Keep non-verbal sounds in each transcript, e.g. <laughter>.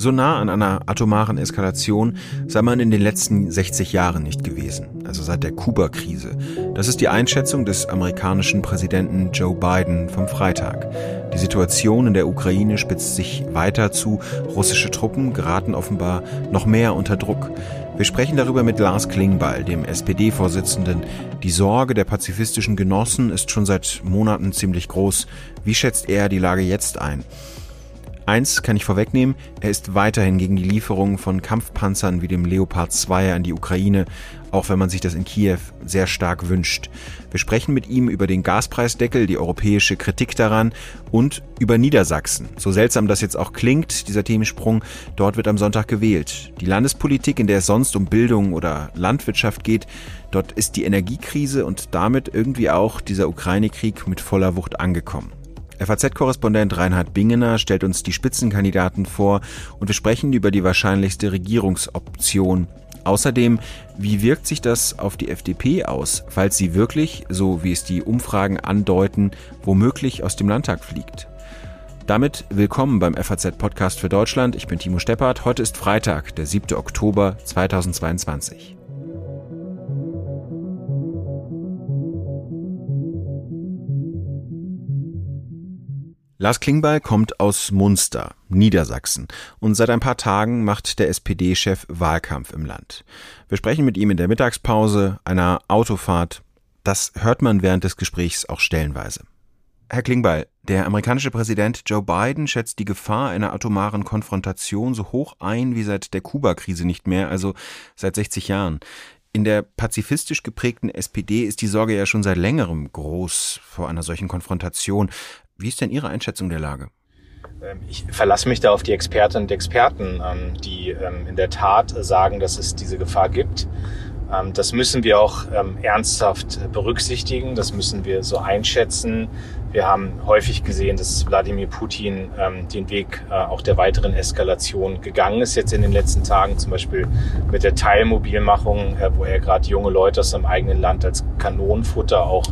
So nah an einer atomaren Eskalation sei man in den letzten 60 Jahren nicht gewesen, also seit der Kuba-Krise. Das ist die Einschätzung des amerikanischen Präsidenten Joe Biden vom Freitag. Die Situation in der Ukraine spitzt sich weiter zu. Russische Truppen geraten offenbar noch mehr unter Druck. Wir sprechen darüber mit Lars Klingbeil, dem SPD-Vorsitzenden. Die Sorge der pazifistischen Genossen ist schon seit Monaten ziemlich groß. Wie schätzt er die Lage jetzt ein? Eins kann ich vorwegnehmen, er ist weiterhin gegen die Lieferung von Kampfpanzern wie dem Leopard 2 an die Ukraine, auch wenn man sich das in Kiew sehr stark wünscht. Wir sprechen mit ihm über den Gaspreisdeckel, die europäische Kritik daran und über Niedersachsen. So seltsam das jetzt auch klingt, dieser Themensprung, dort wird am Sonntag gewählt. Die Landespolitik, in der es sonst um Bildung oder Landwirtschaft geht, dort ist die Energiekrise und damit irgendwie auch dieser Ukraine-Krieg mit voller Wucht angekommen. FAZ-Korrespondent Reinhard Bingener stellt uns die Spitzenkandidaten vor und wir sprechen über die wahrscheinlichste Regierungsoption. Außerdem, wie wirkt sich das auf die FDP aus, falls sie wirklich, so wie es die Umfragen andeuten, womöglich aus dem Landtag fliegt? Damit willkommen beim FAZ-Podcast für Deutschland. Ich bin Timo Steppert. Heute ist Freitag, der 7. Oktober 2022. Lars Klingbeil kommt aus Munster, Niedersachsen, und seit ein paar Tagen macht der SPD-Chef Wahlkampf im Land. Wir sprechen mit ihm in der Mittagspause, einer Autofahrt. Das hört man während des Gesprächs auch stellenweise. Herr Klingbeil, der amerikanische Präsident Joe Biden schätzt die Gefahr einer atomaren Konfrontation so hoch ein wie seit der Kuba-Krise nicht mehr, also seit 60 Jahren. In der pazifistisch geprägten SPD ist die Sorge ja schon seit längerem groß vor einer solchen Konfrontation. Wie ist denn Ihre Einschätzung der Lage? Ähm, ich verlasse mich da auf die Expertinnen und Experten, ähm, die ähm, in der Tat sagen, dass es diese Gefahr gibt. Das müssen wir auch ernsthaft berücksichtigen, das müssen wir so einschätzen. Wir haben häufig gesehen, dass Wladimir Putin den Weg äh, auch der weiteren Eskalation gegangen ist jetzt in den letzten Tagen, zum Beispiel mit der Teilmobilmachung, äh, wo er gerade junge Leute aus seinem eigenen Land als Kanonenfutter auch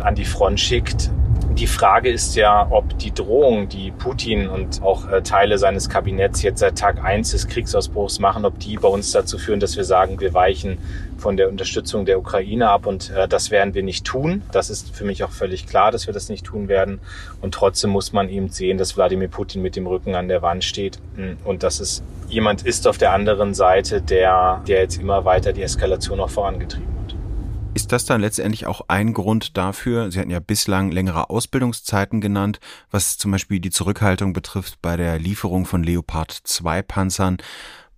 an die Front schickt. Die Frage ist ja, ob die Drohung, die Putin und auch äh, Teile seines Kabinetts jetzt seit Tag eins des Kriegsausbruchs machen, ob die bei uns dazu führen, dass wir sagen, wir weichen von der Unterstützung der Ukraine ab und äh, das werden wir nicht tun. Das ist für mich auch völlig klar, dass wir das nicht tun werden. Und trotzdem muss man eben sehen, dass Wladimir Putin mit dem Rücken an der Wand steht hm, und dass es jemand ist auf der anderen Seite, der, der jetzt immer weiter die Eskalation noch vorangetrieben ist das dann letztendlich auch ein Grund dafür? Sie hatten ja bislang längere Ausbildungszeiten genannt, was zum Beispiel die Zurückhaltung betrifft bei der Lieferung von Leopard 2 Panzern.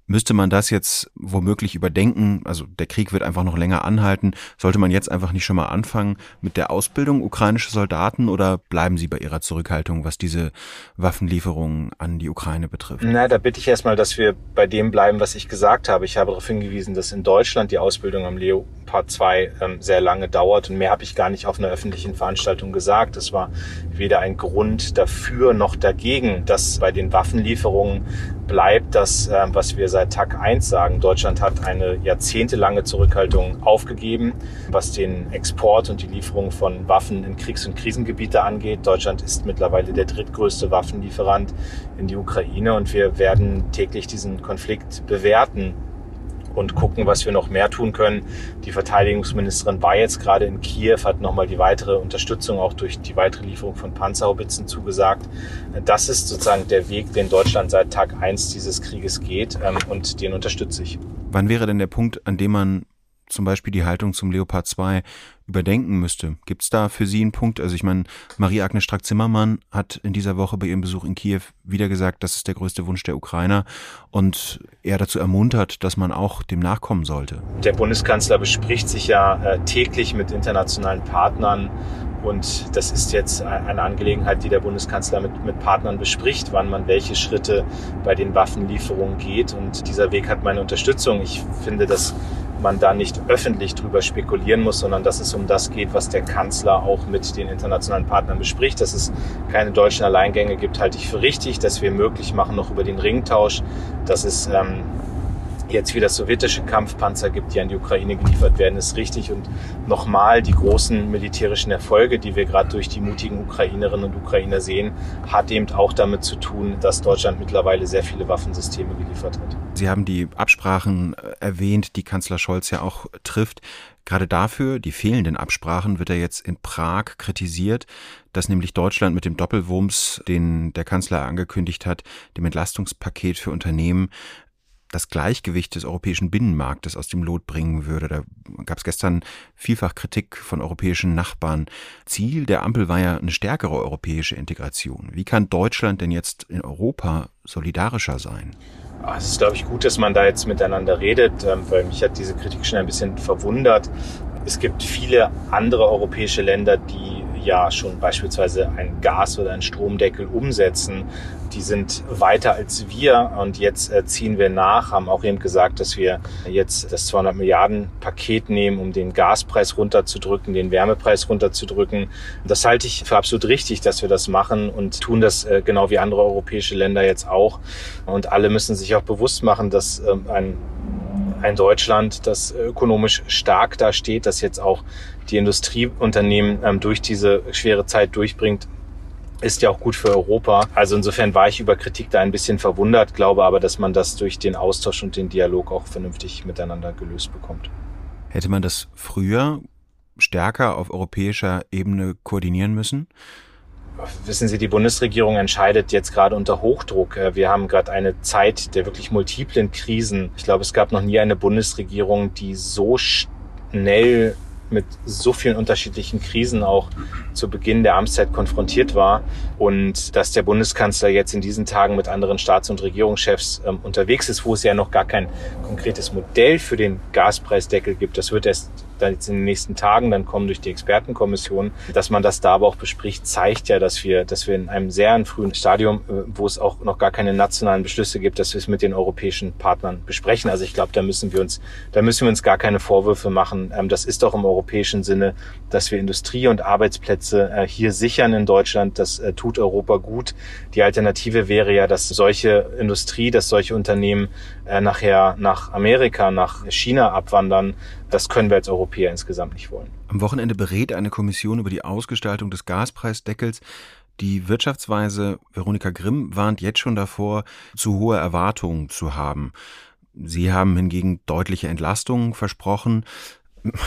Müsste man das jetzt womöglich überdenken? Also der Krieg wird einfach noch länger anhalten. Sollte man jetzt einfach nicht schon mal anfangen mit der Ausbildung ukrainischer Soldaten oder bleiben Sie bei Ihrer Zurückhaltung, was diese Waffenlieferungen an die Ukraine betrifft? Na, da bitte ich erstmal, dass wir bei dem bleiben, was ich gesagt habe. Ich habe darauf hingewiesen, dass in Deutschland die Ausbildung am Leopard 2 ähm, sehr lange dauert und mehr habe ich gar nicht auf einer öffentlichen Veranstaltung gesagt. Es war weder ein Grund dafür noch dagegen, dass bei den Waffenlieferungen bleibt das, äh, was wir seit Tag 1 sagen. Deutschland hat eine jahrzehntelange Zurückhaltung aufgegeben, was den Export und die Lieferung von Waffen in Kriegs- und Krisengebiete angeht. Deutschland ist mittlerweile der drittgrößte Waffenlieferant in die Ukraine und wir werden täglich diesen Konflikt bewerten und gucken, was wir noch mehr tun können. Die Verteidigungsministerin war jetzt gerade in Kiew, hat nochmal die weitere Unterstützung auch durch die weitere Lieferung von Panzerhaubitzen zugesagt. Das ist sozusagen der Weg, den Deutschland seit Tag eins dieses Krieges geht ähm, und den unterstütze ich. Wann wäre denn der Punkt, an dem man zum Beispiel die Haltung zum Leopard 2 überdenken müsste. Gibt es da für Sie einen Punkt? Also ich meine, Marie-Agnes Strack-Zimmermann hat in dieser Woche bei ihrem Besuch in Kiew wieder gesagt, das ist der größte Wunsch der Ukrainer und er dazu ermuntert, dass man auch dem nachkommen sollte. Der Bundeskanzler bespricht sich ja äh, täglich mit internationalen Partnern und das ist jetzt eine Angelegenheit, die der Bundeskanzler mit, mit Partnern bespricht, wann man welche Schritte bei den Waffenlieferungen geht. Und dieser Weg hat meine Unterstützung. Ich finde, dass man da nicht öffentlich drüber spekulieren muss, sondern dass es um das geht, was der Kanzler auch mit den internationalen Partnern bespricht. Dass es keine deutschen Alleingänge gibt, halte ich für richtig. Dass wir möglich machen noch über den Ringtausch, dass es ähm, jetzt wieder sowjetische Kampfpanzer gibt, die an die Ukraine geliefert werden, ist richtig. Und nochmal die großen militärischen Erfolge, die wir gerade durch die mutigen Ukrainerinnen und Ukrainer sehen, hat eben auch damit zu tun, dass Deutschland mittlerweile sehr viele Waffensysteme geliefert hat. Sie haben die Absprachen äh, erwähnt, die Kanzler Scholz ja auch trifft. Gerade dafür, die fehlenden Absprachen, wird er jetzt in Prag kritisiert, dass nämlich Deutschland mit dem Doppelwumms, den der Kanzler angekündigt hat, dem Entlastungspaket für Unternehmen, das Gleichgewicht des europäischen Binnenmarktes aus dem Lot bringen würde. Da gab es gestern vielfach Kritik von europäischen Nachbarn. Ziel der Ampel war ja eine stärkere europäische Integration. Wie kann Deutschland denn jetzt in Europa solidarischer sein? Ah, es ist, glaube ich, gut, dass man da jetzt miteinander redet, ähm, weil mich hat diese Kritik schon ein bisschen verwundert. Es gibt viele andere europäische Länder, die ja schon beispielsweise ein Gas- oder ein Stromdeckel umsetzen. Die sind weiter als wir und jetzt äh, ziehen wir nach, haben auch eben gesagt, dass wir jetzt das 200 Milliarden Paket nehmen, um den Gaspreis runterzudrücken, den Wärmepreis runterzudrücken. Das halte ich für absolut richtig, dass wir das machen und tun das äh, genau wie andere europäische Länder jetzt auch. Und alle müssen sich auch bewusst machen, dass ähm, ein ein Deutschland, das ökonomisch stark dasteht, das jetzt auch die Industrieunternehmen ähm, durch diese schwere Zeit durchbringt, ist ja auch gut für Europa. Also insofern war ich über Kritik da ein bisschen verwundert, glaube aber, dass man das durch den Austausch und den Dialog auch vernünftig miteinander gelöst bekommt. Hätte man das früher stärker auf europäischer Ebene koordinieren müssen? Wissen Sie, die Bundesregierung entscheidet jetzt gerade unter Hochdruck. Äh, wir haben gerade eine Zeit der wirklich multiplen Krisen. Ich glaube, es gab noch nie eine Bundesregierung, die so schnell mit so vielen unterschiedlichen Krisen auch zu Beginn der Amtszeit konfrontiert war und dass der Bundeskanzler jetzt in diesen Tagen mit anderen Staats- und Regierungschefs ähm, unterwegs ist, wo es ja noch gar kein konkretes Modell für den Gaspreisdeckel gibt. Das wird erst dann jetzt in den nächsten Tagen dann kommen durch die Expertenkommission, dass man das da aber auch bespricht, zeigt ja, dass wir, dass wir in einem sehr frühen Stadium, äh, wo es auch noch gar keine nationalen Beschlüsse gibt, dass wir es mit den europäischen Partnern besprechen. Also ich glaube, da müssen wir uns, da müssen wir uns gar keine Vorwürfe machen. Ähm, das ist doch im europäischen Sinne, dass wir Industrie und Arbeitsplätze äh, hier sichern in Deutschland. Das äh, tut Europa gut. Die Alternative wäre ja, dass solche Industrie, dass solche Unternehmen nachher nach Amerika, nach China abwandern. Das können wir als Europäer insgesamt nicht wollen. Am Wochenende berät eine Kommission über die Ausgestaltung des Gaspreisdeckels. Die Wirtschaftsweise Veronika Grimm warnt jetzt schon davor, zu hohe Erwartungen zu haben. Sie haben hingegen deutliche Entlastungen versprochen.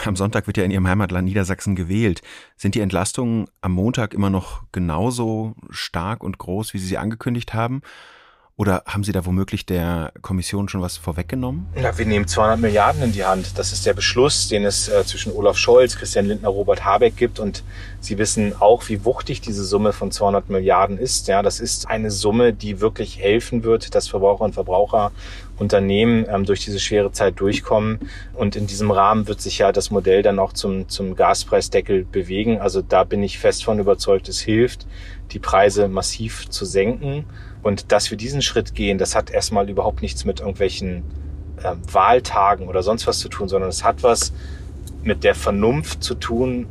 Am Sonntag wird ja in Ihrem Heimatland Niedersachsen gewählt. Sind die Entlastungen am Montag immer noch genauso stark und groß, wie Sie sie angekündigt haben? Oder haben Sie da womöglich der Kommission schon was vorweggenommen? Ja, wir nehmen 200 Milliarden in die Hand. Das ist der Beschluss, den es äh, zwischen Olaf Scholz, Christian Lindner, Robert Habeck gibt. Und Sie wissen auch, wie wuchtig diese Summe von 200 Milliarden ist. Ja, das ist eine Summe, die wirklich helfen wird, dass Verbraucher und Verbraucher Unternehmen ähm, durch diese schwere Zeit durchkommen. Und in diesem Rahmen wird sich ja das Modell dann auch zum, zum Gaspreisdeckel bewegen. Also da bin ich fest von überzeugt, es hilft, die Preise massiv zu senken. Und dass wir diesen Schritt gehen, das hat erstmal überhaupt nichts mit irgendwelchen äh, Wahltagen oder sonst was zu tun, sondern es hat was mit der Vernunft zu tun,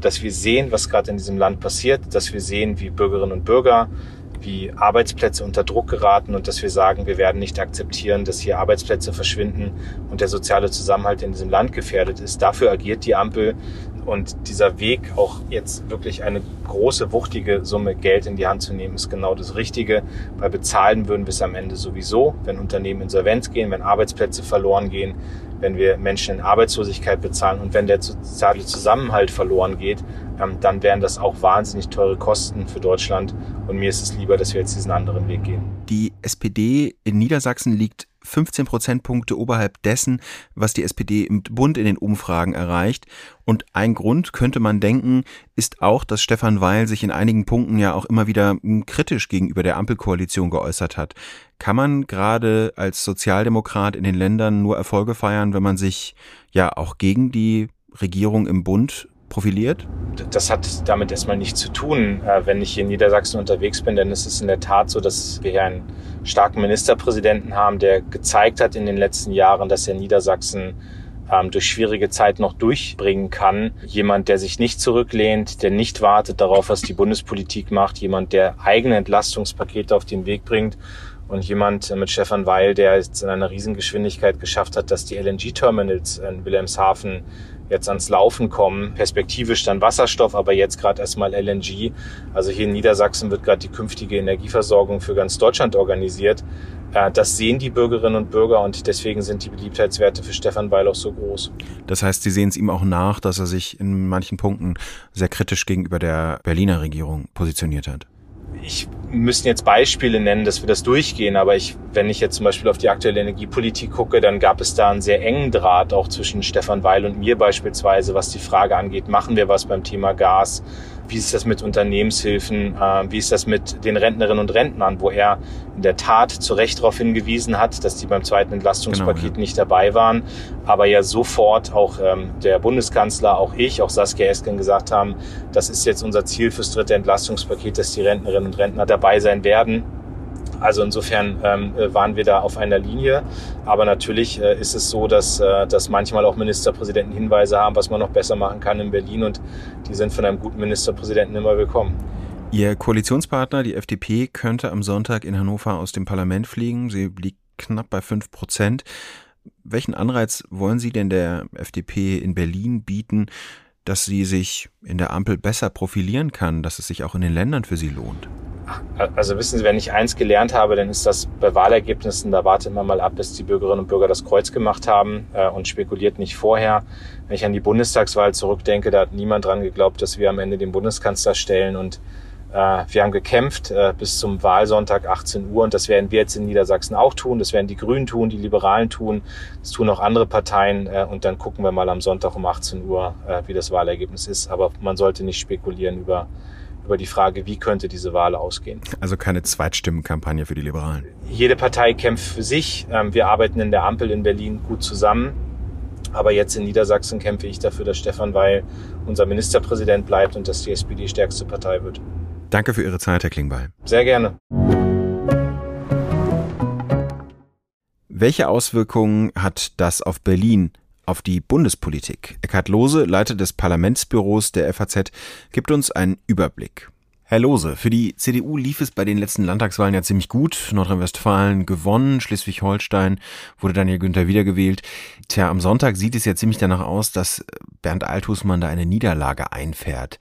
dass wir sehen, was gerade in diesem Land passiert, dass wir sehen, wie Bürgerinnen und Bürger, wie Arbeitsplätze unter Druck geraten und dass wir sagen, wir werden nicht akzeptieren, dass hier Arbeitsplätze verschwinden und der soziale Zusammenhalt in diesem Land gefährdet ist. Dafür agiert die Ampel und dieser Weg, auch jetzt wirklich eine große, wuchtige Summe Geld in die Hand zu nehmen, ist genau das Richtige, weil bezahlen würden wir es am Ende sowieso, wenn Unternehmen insolvenz gehen, wenn Arbeitsplätze verloren gehen, wenn wir Menschen in Arbeitslosigkeit bezahlen und wenn der soziale Zusammenhalt verloren geht, ähm, dann wären das auch wahnsinnig teure Kosten für Deutschland. Und mir ist es lieber, dass wir jetzt diesen anderen Weg gehen. Die SPD in Niedersachsen liegt 15 Prozentpunkte oberhalb dessen, was die SPD im Bund in den Umfragen erreicht. Und ein Grund, könnte man denken, ist auch, dass Stefan Weil sich in einigen Punkten ja auch immer wieder hm, kritisch gegenüber der Ampelkoalition geäußert hat. Kann man gerade als Sozialdemokrat in den Ländern nur Erfolge feiern, wenn man sich ja auch gegen die Regierung im Bund profiliert? Das hat damit erstmal nichts zu tun. Äh, wenn ich hier in Niedersachsen unterwegs bin, dann ist es in der Tat so, dass wir hier einen starken Ministerpräsidenten haben, der gezeigt hat in den letzten Jahren, dass er Niedersachsen ähm, durch schwierige Zeit noch durchbringen kann. Jemand, der sich nicht zurücklehnt, der nicht wartet darauf, was die Bundespolitik macht, jemand, der eigene Entlastungspakete auf den Weg bringt Und jemand mit Stefan Weil, der jetzt in einer Riesengeschwindigkeit geschafft hat, dass die LNG-Terminals in Wilhelmshaven jetzt ans Laufen kommen. Perspektivisch dann Wasserstoff, aber jetzt gerade erstmal LNG. Also hier in Niedersachsen wird gerade die künftige Energieversorgung für ganz Deutschland organisiert. Äh, das sehen die Bürgerinnen und Bürger und deswegen sind die Beliebtheitswerte für Stefan Weil auch so groß. Das heißt, Sie sehen es ihm auch nach, dass er sich in manchen Punkten sehr kritisch gegenüber der Berliner Regierung positioniert hat ich müsste jetzt Beispiele nennen, dass wir das durchgehen, aber ich, wenn ich jetzt zum Beispiel auf die aktuelle Energiepolitik gucke, dann gab es da einen sehr engen Draht auch zwischen Stefan Weil und mir beispielsweise, was die Frage angeht, machen wir was beim Thema Gas? Wie ist das mit Unternehmenshilfen? Äh, wie ist das mit den Rentnerinnen und Rentnern, wo er in der Tat zu Recht darauf hingewiesen hat, dass die beim zweiten Entlastungspaket genau, ja. nicht dabei waren, aber ja sofort auch ähm, der Bundeskanzler, auch ich, auch Saskia Esken gesagt haben, das ist jetzt unser Ziel fürs dritte Entlastungspaket, dass die Rentnerinnen und Rentner dabei sein werden. Also insofern ähm, äh, waren wir da auf einer Linie. Aber natürlich äh, ist es so, dass, äh, dass manchmal auch Ministerpräsidenten Hinweise haben, was man noch besser machen kann in Berlin. Und die sind von einem guten Ministerpräsidenten immer willkommen. Ihr Koalitionspartner, die FDP, könnte am Sonntag in Hannover aus dem Parlament fliegen. Sie liegt knapp bei fünf Prozent. Welchen Anreiz wollen Sie denn der FDP in Berlin bieten, dass sie sich in der Ampel besser profilieren kann, dass es sich auch in den Ländern für sie lohnt? Also wissen Sie, wenn ich eins gelernt habe, dann ist das bei Wahlergebnissen, da wartet man mal ab, bis die Bürgerinnen und Bürger das Kreuz gemacht haben äh, und spekuliert nicht vorher. Wenn ich an die Bundestagswahl zurückdenke, da hat niemand dran geglaubt, dass wir am Ende den Bundeskanzler stellen und wir haben gekämpft äh, bis zum Wahlsonntag 18 Uhr und das werden wir jetzt in Niedersachsen auch tun. Das werden die Grünen tun, die Liberalen tun, das tun auch andere Parteien äh, und dann gucken wir mal am Sonntag um 18 Uhr, äh, wie das Wahlergebnis ist. Aber man sollte nicht spekulieren über über die Frage, wie könnte diese Wahl ausgehen. Also keine Zweitstimmenkampagne für die Liberalen. Jede Partei kämpft für sich. Ähm, wir arbeiten in der Ampel in Berlin gut zusammen. Aber jetzt in Niedersachsen kämpfe ich dafür, dass Stefan Weil unser Ministerpräsident bleibt und dass die SPD stärkste Partei wird. Danke für Ihre Zeit, Herr Klingbeil. Sehr gerne. Welche Auswirkungen hat das auf Berlin auf die Bundespolitik. Eckhard Lohse, Leiter des Parlamentsbüros der FAZ, gibt uns einen Überblick. Herr Lohse, für die CDU lief es bei den letzten Landtagswahlen ja ziemlich gut. Nordrhein-Westfalen gewonnen, Schleswig-Holstein wurde Daniel Günther wiedergewählt. Tja, am Sonntag sieht es ja ziemlich danach aus, dass Bernd Althusmann da eine Niederlage einfährt.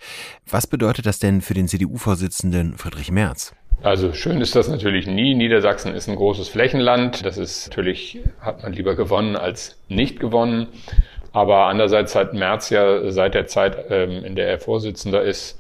Was bedeutet das denn für den CDU-Vorsitzenden Friedrich Merz? Also schön ist das natürlich nie. Niedersachsen ist ein großes Flächenland. Das ist natürlich, hat man lieber gewonnen als nicht gewonnen. Aber andererseits hat Merz ja seit der Zeit, ähm, in der er Vorsitzender ist,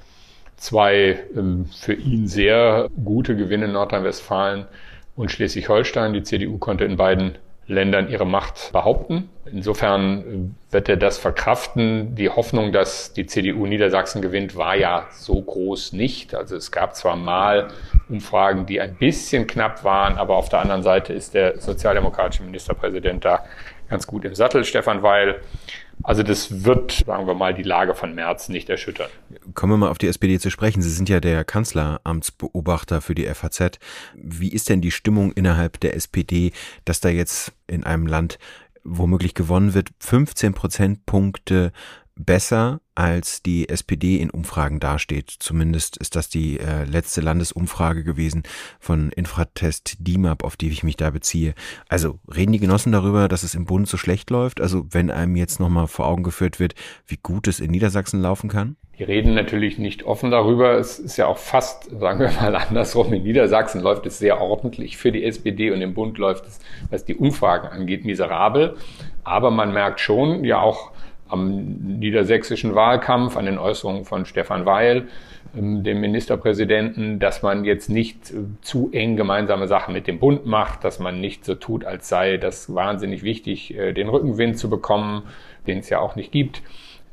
zwei ähm, für ihn sehr gute Gewinne in Nordrhein-Westfalen und Schleswig-Holstein. Die CDU konnte in beiden Ländern ihre Macht behaupten. Insofern wird er das verkraften. Die Hoffnung, dass die CDU Niedersachsen gewinnt, war ja so groß nicht. Also es gab zwar mal Umfragen, die ein bisschen knapp waren, aber auf der anderen Seite ist der sozialdemokratische Ministerpräsident da ganz gut im Sattel, Stefan Weil. Also das wird, sagen wir mal, die Lage von März nicht erschüttern. Kommen wir mal auf die SPD zu sprechen. Sie sind ja der Kanzleramtsbeobachter für die FAZ. Wie ist denn die Stimmung innerhalb der SPD, dass da jetzt in einem Land womöglich gewonnen wird, 15 Prozentpunkte besser als die SPD in Umfragen dasteht. Zumindest ist das die äh, letzte Landesumfrage gewesen von Infratest DIMAP, auf die ich mich da beziehe. Also reden die Genossen darüber, dass es im Bund so schlecht läuft? Also wenn einem jetzt nochmal vor Augen geführt wird, wie gut es in Niedersachsen laufen kann? Die reden natürlich nicht offen darüber. Es ist ja auch fast, sagen wir mal andersrum, in Niedersachsen läuft es sehr ordentlich für die SPD und im Bund läuft es, was die Umfragen angeht, miserabel. Aber man merkt schon, ja auch am niedersächsischen Wahlkampf, an den Äußerungen von Stefan Weil, ähm, dem Ministerpräsidenten, dass man jetzt nicht äh, zu eng gemeinsame Sachen mit dem Bund macht, dass man nicht so tut, als sei das wahnsinnig wichtig, äh, den Rückenwind zu bekommen, den es ja auch nicht gibt.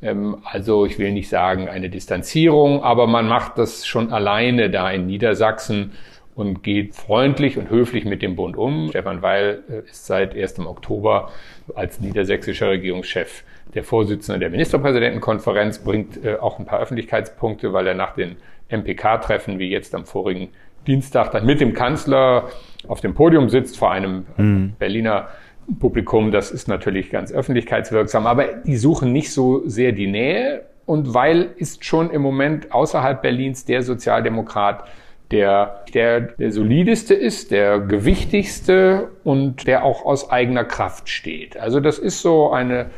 Ähm, also ich will nicht sagen eine Distanzierung, aber man macht das schon alleine da in Niedersachsen und geht freundlich und höflich mit dem Bund um. Stefan Weil äh, ist seit 1. Oktober als niedersächsischer Regierungschef der Vorsitzende der Ministerpräsidentenkonferenz, bringt äh, auch ein paar Öffentlichkeitspunkte, weil er nach den MPK-Treffen, wie jetzt am vorigen Dienstag, dann mit dem Kanzler auf dem Podium sitzt vor einem mhm. Berliner Publikum. Das ist natürlich ganz öffentlichkeitswirksam, aber die suchen nicht so sehr die Nähe. Und Weil ist schon im Moment außerhalb Berlins der Sozialdemokrat, der, der der solideste ist, der gewichtigste und der auch aus eigener Kraft steht. Also das ist so eine,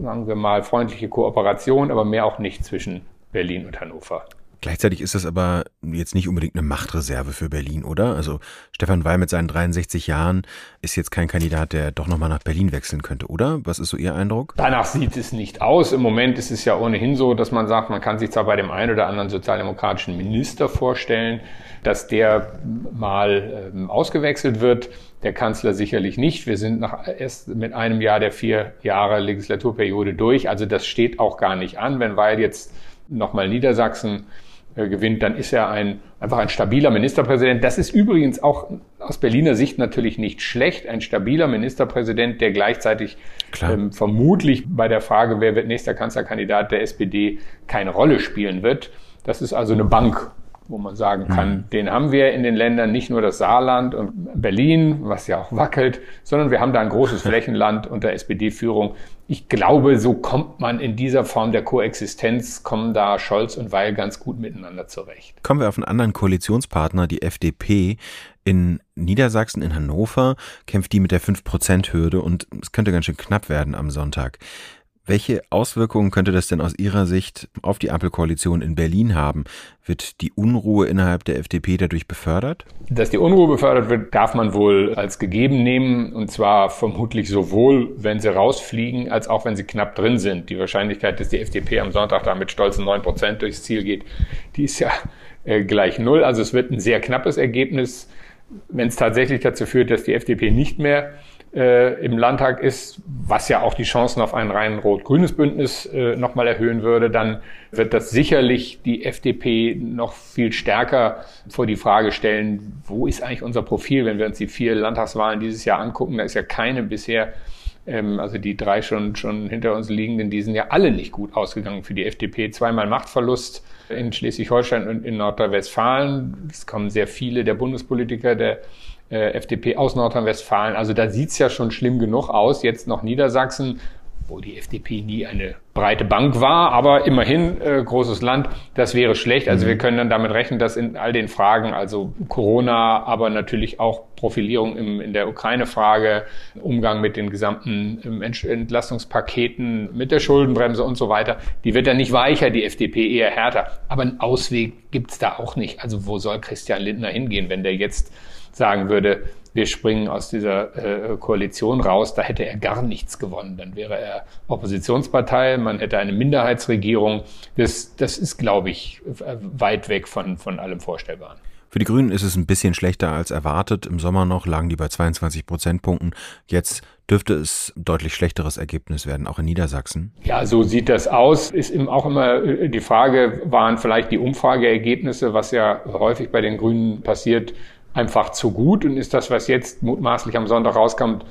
sagen wir mal, freundliche Kooperation, aber mehr auch nicht zwischen Berlin und Hannover. Gleichzeitig ist das aber jetzt nicht unbedingt eine Machtreserve für Berlin, oder? Also Stefan Weil mit seinen 63 Jahren ist jetzt kein Kandidat, der doch nochmal nach Berlin wechseln könnte, oder? Was ist so Ihr Eindruck? Danach sieht es nicht aus. Im Moment ist es ja ohnehin so, dass man sagt, man kann sich zwar bei dem einen oder anderen sozialdemokratischen Minister vorstellen, dass der mal ähm, ausgewechselt wird. Der Kanzler sicherlich nicht. Wir sind nach, erst mit einem Jahr der vier Jahre Legislaturperiode durch. Also das steht auch gar nicht an. Wenn Weil jetzt nochmal Niedersachsen äh, gewinnt, dann ist er ein, einfach ein stabiler Ministerpräsident. Das ist übrigens auch aus Berliner Sicht natürlich nicht schlecht. Ein stabiler Ministerpräsident, der gleichzeitig ähm, vermutlich bei der Frage, wer wird nächster Kanzlerkandidat der SPD, keine Rolle spielen wird. Das ist also eine Bank wo man sagen kann, mhm. den haben wir in den Ländern nicht nur das Saarland und Berlin, was ja auch wackelt, sondern wir haben da ein großes <laughs> Flächenland unter SPD-Führung. Ich glaube, so kommt man in dieser Form der Koexistenz, kommen da Scholz und Weil ganz gut miteinander zurecht. Kommen wir auf einen anderen Koalitionspartner, die FDP. In Niedersachsen, in Hannover, kämpft die mit der 5-Prozent-Hürde und es könnte ganz schön knapp werden am Sonntag. Welche Auswirkungen könnte das denn aus Ihrer Sicht auf die Ampelkoalition in Berlin haben? Wird die Unruhe innerhalb der FDP dadurch befördert? Dass die Unruhe befördert wird, darf man wohl als gegeben nehmen. Und zwar vermutlich sowohl, wenn sie rausfliegen, als auch wenn sie knapp drin sind. Die Wahrscheinlichkeit, dass die FDP am Sonntag da mit stolzen neun Prozent durchs Ziel geht, die ist ja äh, gleich null. Also es wird ein sehr knappes Ergebnis. Wenn es tatsächlich dazu führt, dass die FDP nicht mehr äh, im Landtag ist, was ja auch die Chancen auf ein rein rot-grünes Bündnis äh, nochmal erhöhen würde, dann wird das sicherlich die FDP noch viel stärker vor die Frage stellen, wo ist eigentlich unser Profil, wenn wir uns die vier Landtagswahlen dieses Jahr angucken, da ist ja keine bisher ähm, also die drei schon, schon hinter uns liegenden, die sind ja alle nicht gut ausgegangen für die FDP. Zweimal Machtverlust in Schleswig-Holstein und in Nordrhein-Westfalen. Es kommen sehr viele der Bundespolitiker der äh, FDP aus Nordrhein-Westfalen. Also da sieht's ja schon schlimm genug aus. Jetzt noch Niedersachsen, wo die FDP nie eine breite Bank war, aber immerhin äh, großes Land. Das wäre schlecht. Also mhm. wir können dann damit rechnen, dass in all den Fragen, also Corona, aber natürlich auch Profilierung im, in der Ukraine-Frage, Umgang mit den gesamten ähm, Entlastungspaketen, mit der Schuldenbremse und so weiter, die wird dann nicht weicher, die FDP eher härter. Aber einen Ausweg gibt's da auch nicht. Also wo soll Christian Lindner hingehen, wenn der jetzt sagen würde, wir springen aus dieser äh, Koalition raus, da hätte er gar nichts gewonnen. Dann wäre er Oppositionspartei, man hätte eine Minderheitsregierung. Das, das ist, glaube ich, weit weg von, von allem Vorstellbaren. Für die Grünen ist es ein bisschen schlechter als erwartet. Im Sommer noch lagen die bei 22 Prozentpunkten. Jetzt dürfte es deutlich schlechteres Ergebnis werden, auch in Niedersachsen. Ja, so sieht das aus. Ist eben auch immer äh, die Frage, waren vielleicht die Umfrageergebnisse, was ja häufig bei den Grünen passiert, einfach zu gut und ist das, was jetzt mutmaßlich am Sonntag rauskommt,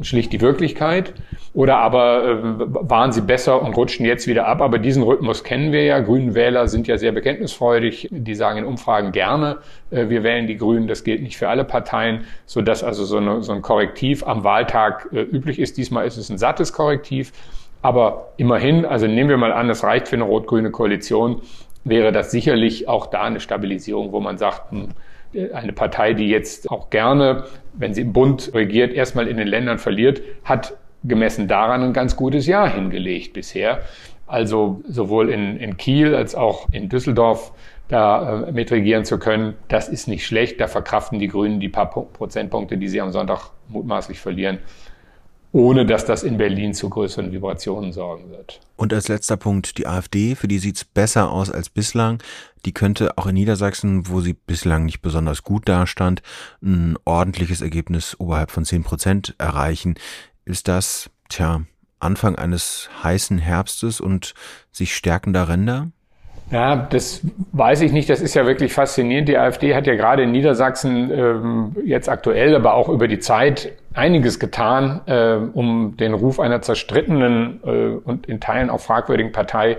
schlicht die Wirklichkeit? Oder aber äh, waren sie besser und rutschen jetzt wieder ab? Aber diesen Rhythmus kennen wir ja. Grünen Wähler sind ja sehr bekenntnisfreudig. Die sagen in Umfragen gerne, äh, wir wählen die Grünen. Das gilt nicht für alle Parteien, so dass also so, eine, so ein Korrektiv am Wahltag äh, üblich ist. Diesmal ist es ein sattes Korrektiv. Aber immerhin, also nehmen wir mal an, es reicht für eine rot-grüne Koalition, wäre das sicherlich auch da eine Stabilisierung, wo man sagt, hm, eine Partei, die jetzt auch gerne, wenn sie im Bund regiert, erstmal in den Ländern verliert, hat gemessen daran ein ganz gutes Jahr hingelegt bisher. Also sowohl in, in Kiel als auch in Düsseldorf da äh, mitregieren zu können, das ist nicht schlecht. Da verkraften die Grünen die paar Prozentpunkte, die sie am Sonntag mutmaßlich verlieren, ohne dass das in Berlin zu größeren Vibrationen sorgen wird. Und als letzter Punkt die AfD, für die sieht's besser aus als bislang. Die könnte auch in Niedersachsen, wo sie bislang nicht besonders gut dastand, ein ordentliches Ergebnis oberhalb von zehn Prozent erreichen. Ist das, tja, Anfang eines heißen Herbstes und sich stärkender Ränder? Ja, das weiß ich nicht. Das ist ja wirklich faszinierend. Die AfD hat ja gerade in Niedersachsen ähm, jetzt aktuell, aber auch über die Zeit einiges getan, äh, um den Ruf einer zerstrittenen äh, und in Teilen auch fragwürdigen Partei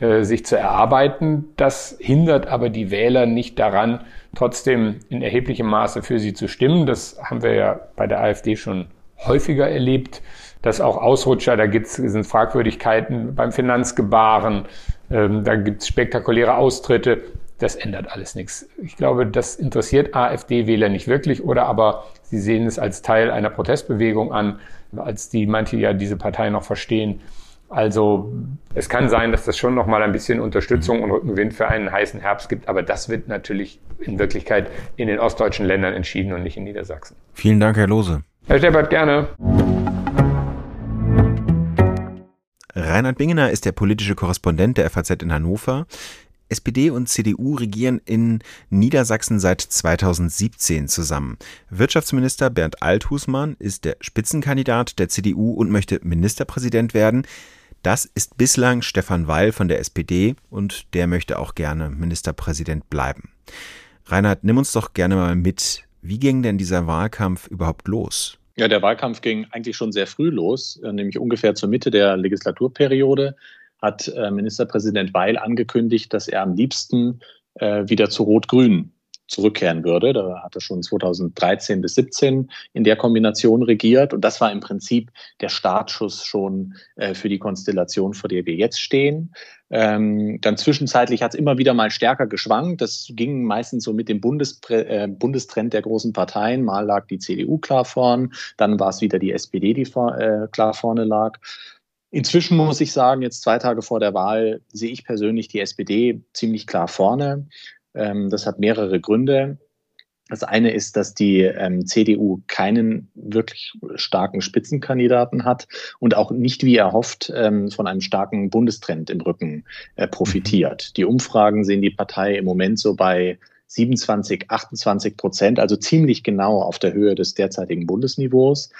äh, sich zu erarbeiten. Das hindert aber die Wähler nicht daran, trotzdem in erheblichem Maße für sie zu stimmen. Das haben wir ja bei der AfD schon häufiger erlebt, dass auch Ausrutscher, da gibt's, sind Fragwürdigkeiten beim Finanzgebaren, ähm, da gibt's spektakuläre Austritte. das ändert alles nichts. Ich glaube, das interessiert AfD-Wähler nicht wirklich oder aber sie sehen es als Teil einer Protestbewegung an, als die manche ja diese Partei noch verstehen. Also es kann sein, dass das schon noch mal ein bisschen Unterstützung und Rückenwind für einen heißen Herbst gibt, aber das wird natürlich in Wirklichkeit in den ostdeutschen Ländern entschieden und nicht in Niedersachsen. Vielen Dank, Herr Lose. Herr Steppert, gerne. Reinhard Bingener ist der politische Korrespondent der FAZ in Hannover. SPD und CDU regieren in Niedersachsen seit 2017 zusammen. Wirtschaftsminister Bernd Althusmann ist der Spitzenkandidat der CDU und möchte Ministerpräsident werden. Das ist bislang Stefan Weil von der SPD und der möchte auch gerne Ministerpräsident bleiben. Reinhard, nimm uns doch gerne mal mit. Wie ging denn dieser Wahlkampf überhaupt los? Ja, der Wahlkampf ging eigentlich schon sehr früh los, äh, nämlich ungefähr zur Mitte der Legislaturperiode hat äh, Ministerpräsident Weil angekündigt, dass er am liebsten äh, wieder zu Rot-Grün zurückkehren würde. Da hat er schon 2013 bis 17 in der Kombination regiert. Und das war im Prinzip der Startschuss schon äh, für die Konstellation, vor der wir jetzt stehen. Ähm, dann zwischenzeitlich hat es immer wieder mal stärker geschwankt. Das ging meistens so mit dem Bundestrend äh, Bundestrend der großen Parteien. Mal lag die CDU klar vorn, dann war es wieder die SPD, die vor, äh, klar vorne lag. Inzwischen muss ich sagen, jetzt zwei Tage vor der Wahl sehe ich persönlich die SPD ziemlich klar vorne. Ähm, das hat mehrere Gründe. Das eine ist, dass die ähm, CDU keinen wirklich starken Spitzenkandidaten hat und auch nicht, wie erhofft, ähm, von einem starken Bundestrend im Rücken äh, profitiert. Mhm. Die Umfragen sehen die Partei im Moment so bei 27, 28 Prozent, also ziemlich genau auf der Höhe des derzeitigen Bundesniveaus.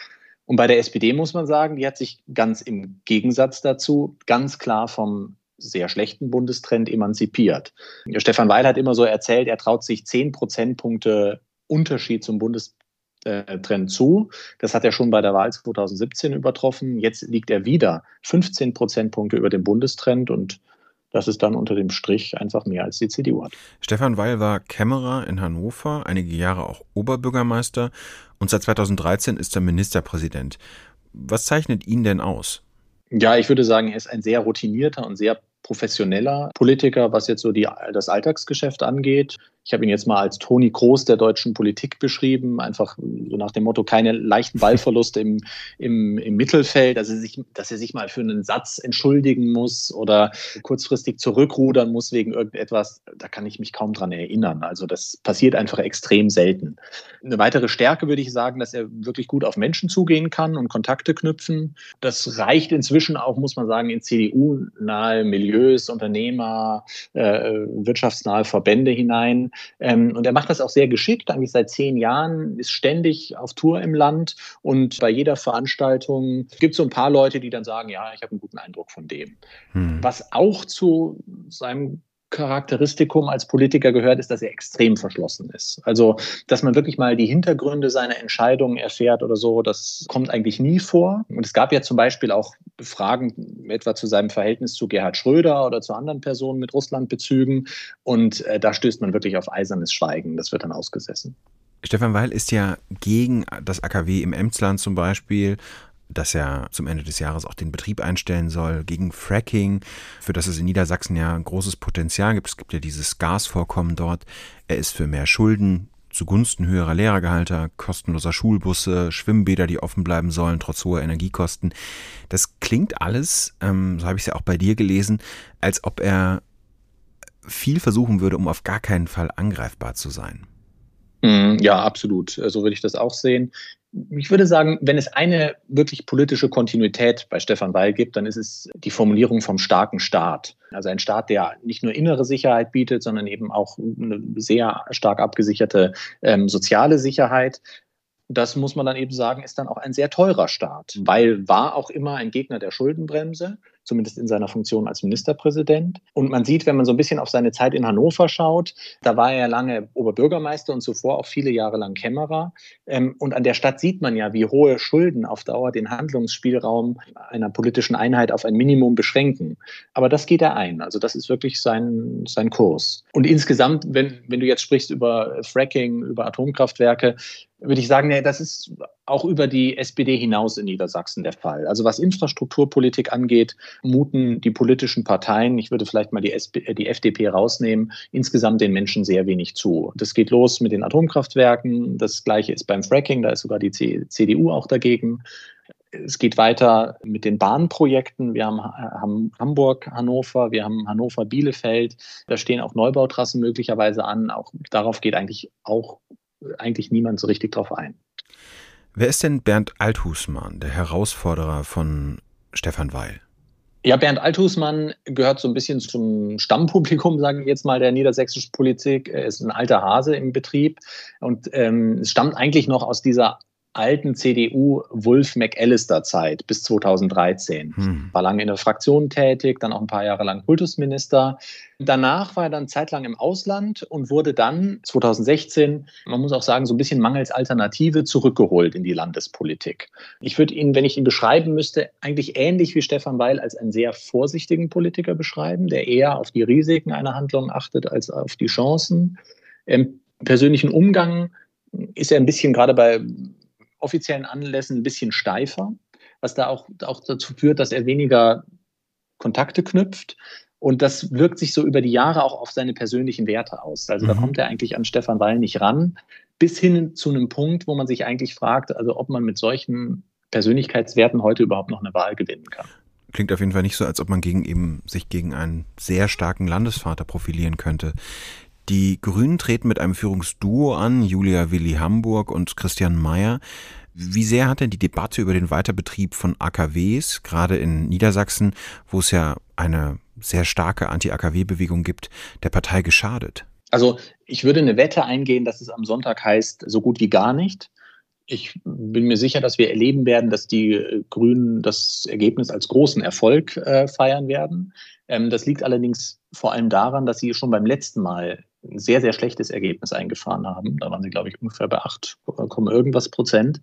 Und bei der SPD muss man sagen, die hat sich ganz im Gegensatz dazu ganz klar vom sehr schlechten Bundestrend emanzipiert. Stefan Weil hat immer so erzählt, er traut sich zehn Prozentpunkte Unterschied zum Bundestrend zu. Das hat er schon bei der Wahl 2017 übertroffen. Jetzt liegt er wieder 15 Prozentpunkte über dem Bundestrend und das ist dann unter dem Strich einfach mehr als die CDU hat. Stefan Weil war Kämmerer in Hannover, einige Jahre auch Oberbürgermeister und seit 2013 ist er Ministerpräsident. Was zeichnet ihn denn aus? Ja, ich würde sagen, er ist ein sehr routinierter und sehr professioneller Politiker, was jetzt so die, das Alltagsgeschäft angeht. Ich habe ihn jetzt mal als Toni Groß der deutschen Politik beschrieben, einfach so nach dem Motto, keine leichten <laughs> Ballverluste im, im, im Mittelfeld, also sich, dass er sich mal für einen Satz entschuldigen muss oder kurzfristig zurückrudern muss wegen irgendetwas, da kann ich mich kaum dran erinnern. Also das passiert einfach extrem selten. Eine weitere Stärke würde ich sagen, dass er wirklich gut auf Menschen zugehen kann und Kontakte knüpfen. Das reicht inzwischen auch, muss man sagen, in CDU-nahe Milieus, Unternehmer, äh, wirtschaftsnahe Verbände hinein. Ähm, und er macht das auch sehr geschickt, eigentlich seit zehn Jahren, ist ständig auf Tour im Land und bei jeder Veranstaltung gibt es so ein paar Leute, die dann sagen, ja, ich habe einen guten Eindruck von dem. Hm. Was auch zu seinem Charakteristikum als Politiker gehört, ist, dass er extrem verschlossen ist. Also, dass man wirklich mal die Hintergründe seiner Entscheidungen erfährt oder so, das kommt eigentlich nie vor. Und es gab ja zum Beispiel auch Fragen etwa zu seinem Verhältnis zu Gerhard Schröder oder zu anderen Personen mit Russlandbezügen. Und äh, da stößt man wirklich auf eisernes Schweigen. Das wird dann ausgesessen. Stefan Weil ist ja gegen das AKW im Emsland zum Beispiel dass er zum Ende des Jahres auch den Betrieb einstellen soll, gegen Fracking, für das es in Niedersachsen ja ein großes Potenzial gibt. Es gibt ja dieses Gasvorkommen dort. Er ist für mehr Schulden zugunsten höherer Lehrergehalter, kostenloser Schulbusse, Schwimmbäder, die offen bleiben sollen, trotz hoher Energiekosten. Das klingt alles, ähm, so habe ich es ja auch bei dir gelesen, als ob er viel versuchen würde, um auf gar keinen Fall angreifbar zu sein. Mhm, ja, absolut. So würde ich das auch sehen ich würde sagen, wenn es eine wirklich politische Kontinuität bei Stefan Weil gibt, dann ist es die Formulierung vom starken Staat. Also ein Staat, der nicht nur innere Sicherheit bietet, sondern eben auch eine sehr stark abgesicherte ähm, soziale Sicherheit das muss man dann eben sagen, ist dann auch ein sehr teurer Staat, weil war auch immer ein Gegner der Schuldenbremse, zumindest in seiner Funktion als Ministerpräsident. Und man sieht, wenn man so ein bisschen auf seine Zeit in Hannover schaut, da war er lange Oberbürgermeister und zuvor auch viele Jahre lang Kämmerer. Ähm, und an der Stadt sieht man ja, wie hohe Schulden auf Dauer den Handlungsspielraum einer politischen Einheit auf ein Minimum beschränken. Aber das geht er ein. Also das ist wirklich sein, sein Kurs. Und insgesamt, wenn, wenn du jetzt sprichst über Fracking, über Atomkraftwerke, würde ich sagen, nee, das ist auch über die SPD hinaus in Niedersachsen der Fall. Also was Infrastrukturpolitik angeht, muten die politischen Parteien, ich würde vielleicht mal die, SP, die FDP rausnehmen, insgesamt den Menschen sehr wenig zu. Das geht los mit den Atomkraftwerken, das gleiche ist beim Fracking, da ist sogar die CDU auch dagegen. Es geht weiter mit den Bahnprojekten. Wir haben, haben Hamburg, Hannover, wir haben Hannover, Bielefeld. Da stehen auch Neubautrassen möglicherweise an. Auch darauf geht eigentlich auch eigentlich niemand so richtig drauf ein. Wer ist denn Bernd Althusmann, der Herausforderer von Stefan Weil? Ja, Bernd Althusmann gehört so ein bisschen zum Stammpublikum, sage ich jetzt mal, der niedersächsischen Politik. Er ist ein alter Hase im Betrieb und ähm, stammt eigentlich noch aus dieser alten CDU Wolf McAllister Zeit bis 2013. Hm. War lange in der Fraktion tätig, dann auch ein paar Jahre lang Kultusminister. Danach war er dann zeitlang im Ausland und wurde dann 2016, man muss auch sagen, so ein bisschen mangels Alternative zurückgeholt in die Landespolitik. Ich würde ihn, wenn ich ihn beschreiben müsste, eigentlich ähnlich wie Stefan Weil als einen sehr vorsichtigen Politiker beschreiben, der eher auf die Risiken einer Handlung achtet als auf die Chancen. Im persönlichen Umgang ist er ein bisschen gerade bei offiziellen Anlässen ein bisschen steifer, was da auch, auch dazu führt, dass er weniger Kontakte knüpft. Und das wirkt sich so über die Jahre auch auf seine persönlichen Werte aus. Also mhm. da kommt er eigentlich an Stefan Weil nicht ran, bis hin zu einem Punkt, wo man sich eigentlich fragt, also ob man mit solchen Persönlichkeitswerten heute überhaupt noch eine Wahl gewinnen kann. Klingt auf jeden Fall nicht so, als ob man gegen eben sich gegen einen sehr starken Landesvater profilieren könnte. Die Grünen treten mit einem Führungsduo an, Julia Willi Hamburg und Christian Mayer. Wie sehr hat denn die Debatte über den Weiterbetrieb von AKWs, gerade in Niedersachsen, wo es ja eine sehr starke Anti-AKW-Bewegung gibt, der Partei geschadet? Also ich würde eine Wette eingehen, dass es am Sonntag heißt, so gut wie gar nicht. Ich bin mir sicher, dass wir erleben werden, dass die Grünen das Ergebnis als großen Erfolg äh, feiern werden. Ähm, das liegt allerdings vor allem daran, dass sie schon beim letzten Mal ein sehr, sehr schlechtes Ergebnis eingefahren haben. Da waren sie, glaube ich, ungefähr bei 8, irgendwas Prozent.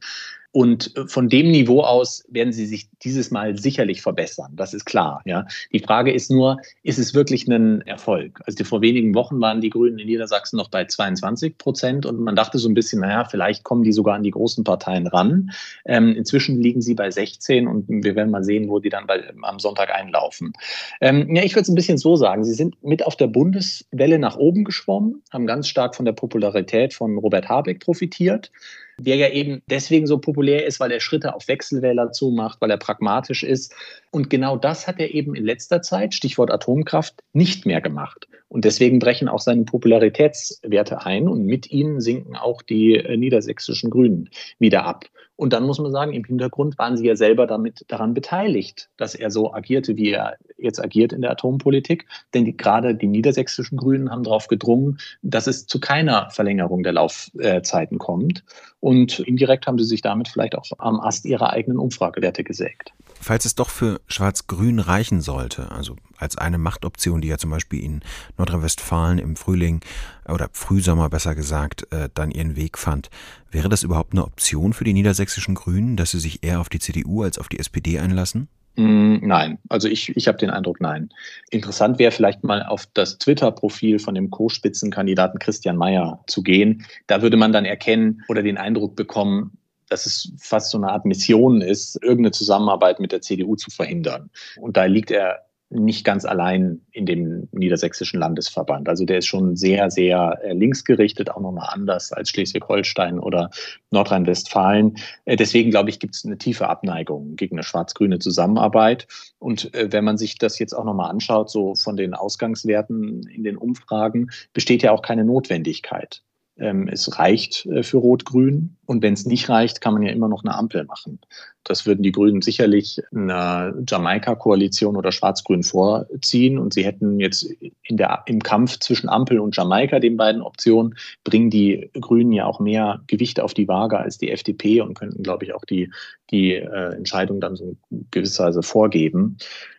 Und äh, von dem Niveau aus werden sie sich dieses Mal sicherlich verbessern. Das ist klar. Ja. Die Frage ist nur, ist es wirklich ein Erfolg? Also vor wenigen Wochen waren die Grünen in Niedersachsen noch bei 22 Prozent und man dachte so ein bisschen, naja, vielleicht kommen die sogar an die großen Parteien ran. Ähm, inzwischen liegen sie bei 16 und wir werden mal sehen, wo die dann bei, am Sonntag einlaufen. Ähm, ja, ich würde es ein bisschen so sagen. Sie sind mit auf der Bundeswelle nach oben geschwommen, haben ganz stark von der Popularität von Robert Habeck profitiert der ja eben deswegen so populär ist, weil er Schritte auf Wechselwähler zumacht, weil er pragmatisch ist. Und genau das hat er eben in letzter Zeit, Stichwort Atomkraft, nicht mehr gemacht. Und deswegen brechen auch seine Popularitätswerte ein und mit ihnen sinken auch die äh, niedersächsischen Grünen wieder ab. Und dann muss man sagen, im Hintergrund waren sie ja selber damit daran beteiligt, dass er so agierte, wie er jetzt agiert in der Atompolitik. Denn die, gerade die niedersächsischen Grünen haben darauf gedrungen, dass es zu keiner Verlängerung der Laufzeiten kommt. Und indirekt haben sie sich damit vielleicht auch am Ast ihrer eigenen Umfragewerte gesägt. Falls es doch für Schwarz-Grün reichen sollte, also als eine Machtoption, die ja zum Beispiel in Nordrhein-Westfalen im Frühling oder Frühsommer besser gesagt äh, dann ihren Weg fand, wäre das überhaupt eine Option für die niedersächsischen Grünen, dass sie sich eher auf die CDU als auf die SPD einlassen? Mm, nein, also ich, ich habe den Eindruck, nein. Interessant wäre vielleicht mal auf das Twitter-Profil von dem Co-Spitzenkandidaten Christian Mayer zu gehen. Da würde man dann erkennen oder den Eindruck bekommen, dass es fast so eine Art Mission ist, irgendeine Zusammenarbeit mit der CDU zu verhindern. Und da liegt er nicht ganz allein in dem niedersächsischen Landesverband. Also der ist schon sehr, sehr äh, linksgerichtet, auch nochmal anders als Schleswig-Holstein oder Nordrhein-Westfalen. Äh, deswegen glaube ich, gibt es eine tiefe Abneigung gegen eine schwarz-grüne Zusammenarbeit. Und äh, wenn man sich das jetzt auch nochmal anschaut, so von den Ausgangswerten in den Umfragen, besteht ja auch keine Notwendigkeit. Ähm, es reicht für Rot-Grün. Und wenn es nicht reicht, kann man ja immer noch eine Ampel machen. Das würden die Grünen sicherlich einer Jamaika-Koalition oder Schwarz-Grün vorziehen. Und sie hätten jetzt in der, im Kampf zwischen Ampel und Jamaika, den beiden Optionen, bringen die Grünen ja auch mehr Gewicht auf die Waage als die FDP und könnten, glaube ich, auch die, die äh, Entscheidung dann so in gewisser Weise vorgeben.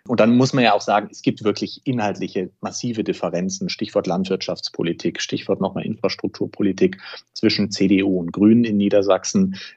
Und dann muss man ja auch sagen, es gibt wirklich inhaltliche massive Differenzen, Stichwort Landwirtschaftspolitik, Stichwort nochmal Infrastrukturpolitik zwischen CDU und Grünen in Niedersachsen,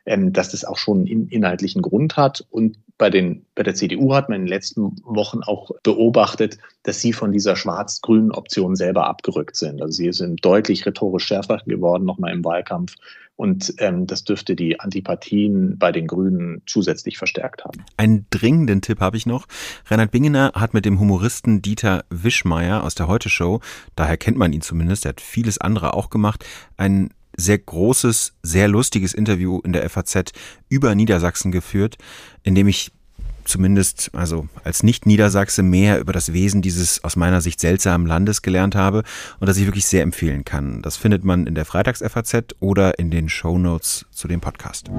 ähm, dass das auch schon einen inhaltlichen Grund hat. Und bei, den, bei der CDU hat man in den letzten Wochen auch beobachtet, dass sie von dieser schwarz-grünen Option selber abgerückt sind. Also sie sind deutlich rhetorisch schärfer geworden, nochmal im Wahlkampf. Und ähm, das dürfte die Antipathien bei den Grünen zusätzlich verstärkt haben. Einen dringenden Tipp habe ich noch. Reinhard Bingener hat mit dem Humoristen Dieter Wischmeier aus der Heute Show, daher kennt man ihn zumindest, er hat vieles andere auch gemacht, einen sehr großes, sehr lustiges Interview in der FAZ über Niedersachsen geführt, in dem ich zumindest, also als Nicht-Niedersachse mehr über das Wesen dieses aus meiner Sicht seltsamen Landes gelernt habe und das ich wirklich sehr empfehlen kann. Das findet man in der Freitags-FAZ oder in den Show Notes zu dem Podcast.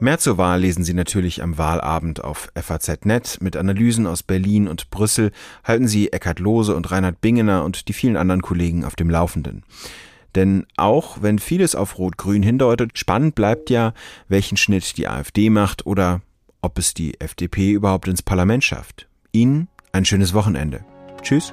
Mehr zur Wahl lesen Sie natürlich am Wahlabend auf FAZ.net. Mit Analysen aus Berlin und Brüssel halten Sie Eckhard Lohse und Reinhard Bingener und die vielen anderen Kollegen auf dem Laufenden. Denn auch wenn vieles auf Rot-Grün hindeutet, spannend bleibt ja, welchen Schnitt die AfD macht oder ob es die FDP überhaupt ins Parlament schafft. Ihnen ein schönes Wochenende. Tschüss.